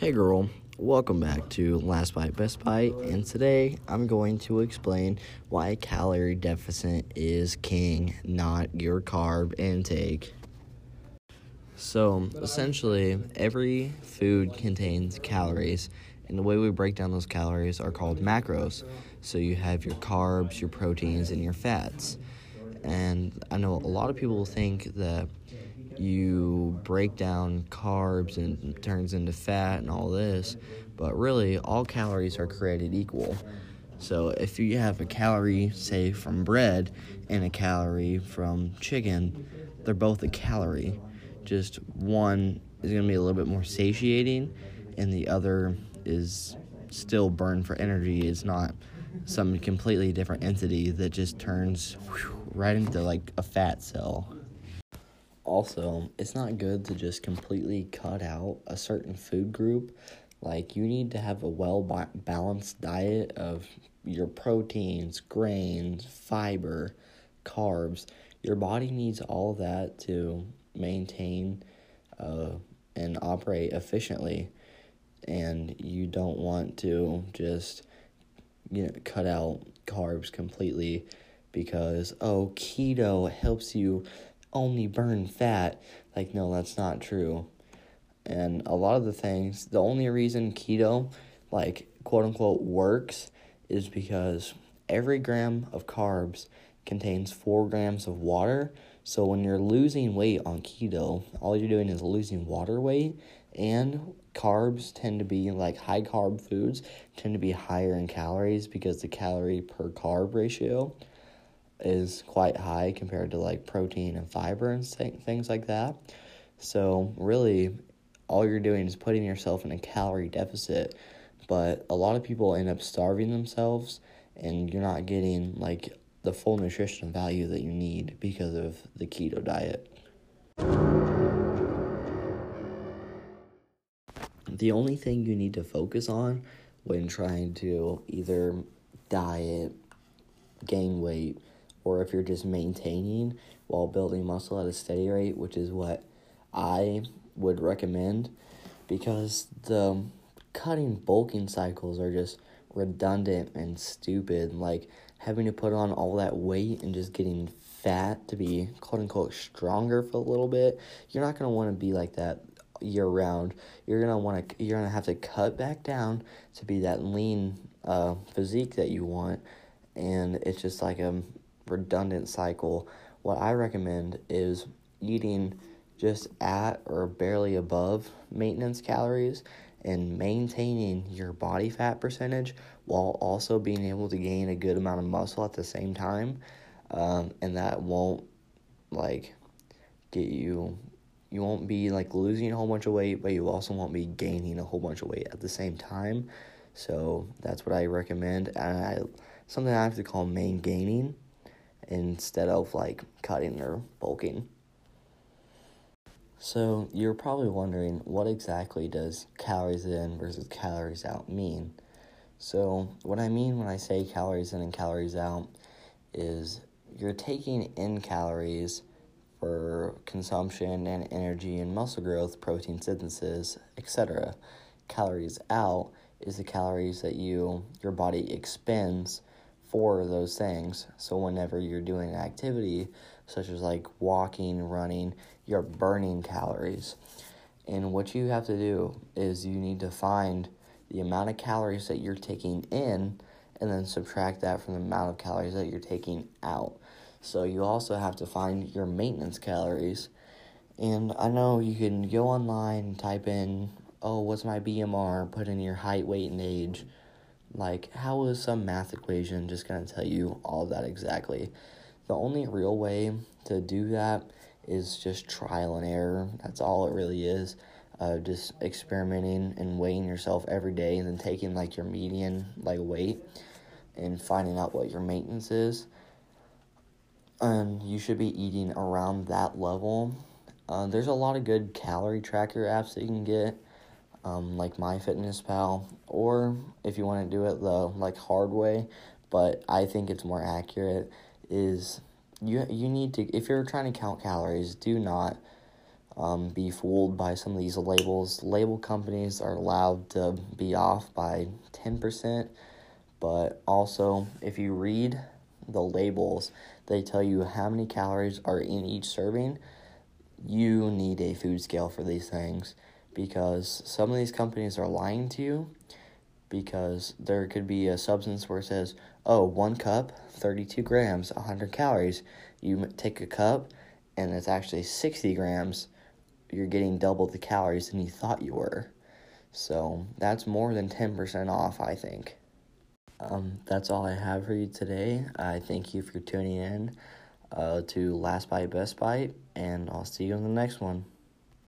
Hey girl, welcome back to Last Bite Best Bite, and today I'm going to explain why calorie deficit is king, not your carb intake. So, essentially, every food contains calories, and the way we break down those calories are called macros. So, you have your carbs, your proteins, and your fats. And I know a lot of people think that you break down carbs and turns into fat and all this, but really all calories are created equal. So if you have a calorie, say, from bread and a calorie from chicken, they're both a calorie. Just one is going to be a little bit more satiating, and the other is still burned for energy. It's not some completely different entity that just turns whew, right into like a fat cell also, it's not good to just completely cut out a certain food group. Like, you need to have a well balanced diet of your proteins, grains, fiber, carbs. Your body needs all that to maintain uh, and operate efficiently. And you don't want to just you know cut out carbs completely because oh keto helps you only burn fat. Like, no, that's not true. And a lot of the things, the only reason keto, like, quote unquote, works is because every gram of carbs contains four grams of water. So when you're losing weight on keto, all you're doing is losing water weight, and carbs tend to be like high carb foods tend to be higher in calories because the calorie per carb ratio is quite high compared to like protein and fiber and things like that. So, really, all you're doing is putting yourself in a calorie deficit. But a lot of people end up starving themselves, and you're not getting like the full nutritional value that you need because of the keto diet. The only thing you need to focus on when trying to either diet, gain weight, or if you're just maintaining while building muscle at a steady rate, which is what I would recommend because the cutting bulking cycles are just redundant and stupid. Like having to put on all that weight and just getting fat to be quote unquote stronger for a little bit. You're not gonna want to be like that year round. You're gonna want to. You're gonna have to cut back down to be that lean uh, physique that you want, and it's just like a redundant cycle, what I recommend is eating just at or barely above maintenance calories and maintaining your body fat percentage while also being able to gain a good amount of muscle at the same time. Um, and that won't like get you you won't be like losing a whole bunch of weight, but you also won't be gaining a whole bunch of weight at the same time. So that's what I recommend. And I something I have to call main gaining instead of like cutting or bulking. So you're probably wondering what exactly does calories in versus calories out mean? So what I mean when I say calories in and calories out is you're taking in calories for consumption and energy and muscle growth, protein synthesis, etc. Calories out is the calories that you your body expends for those things. So whenever you're doing an activity such as like walking, running, you're burning calories. And what you have to do is you need to find the amount of calories that you're taking in and then subtract that from the amount of calories that you're taking out. So you also have to find your maintenance calories. And I know you can go online type in, oh, what's my BMR, put in your height, weight, and age like, how is some math equation just going to tell you all that exactly? The only real way to do that is just trial and error. That's all it really is. Uh, just experimenting and weighing yourself every day and then taking like your median like weight and finding out what your maintenance is. And you should be eating around that level. Uh, there's a lot of good calorie tracker apps that you can get um, like MyFitnessPal, or if you want to do it the like hard way, but I think it's more accurate. Is you you need to if you're trying to count calories, do not um, be fooled by some of these labels. Label companies are allowed to be off by 10%, but also if you read the labels, they tell you how many calories are in each serving. You need a food scale for these things because some of these companies are lying to you because there could be a substance where it says, oh, one cup, 32 grams, 100 calories. You take a cup and it's actually 60 grams. You're getting double the calories than you thought you were. So that's more than 10% off, I think. Um, that's all I have for you today. I thank you for tuning in uh, to Last Bite Best Bite, and I'll see you in the next one.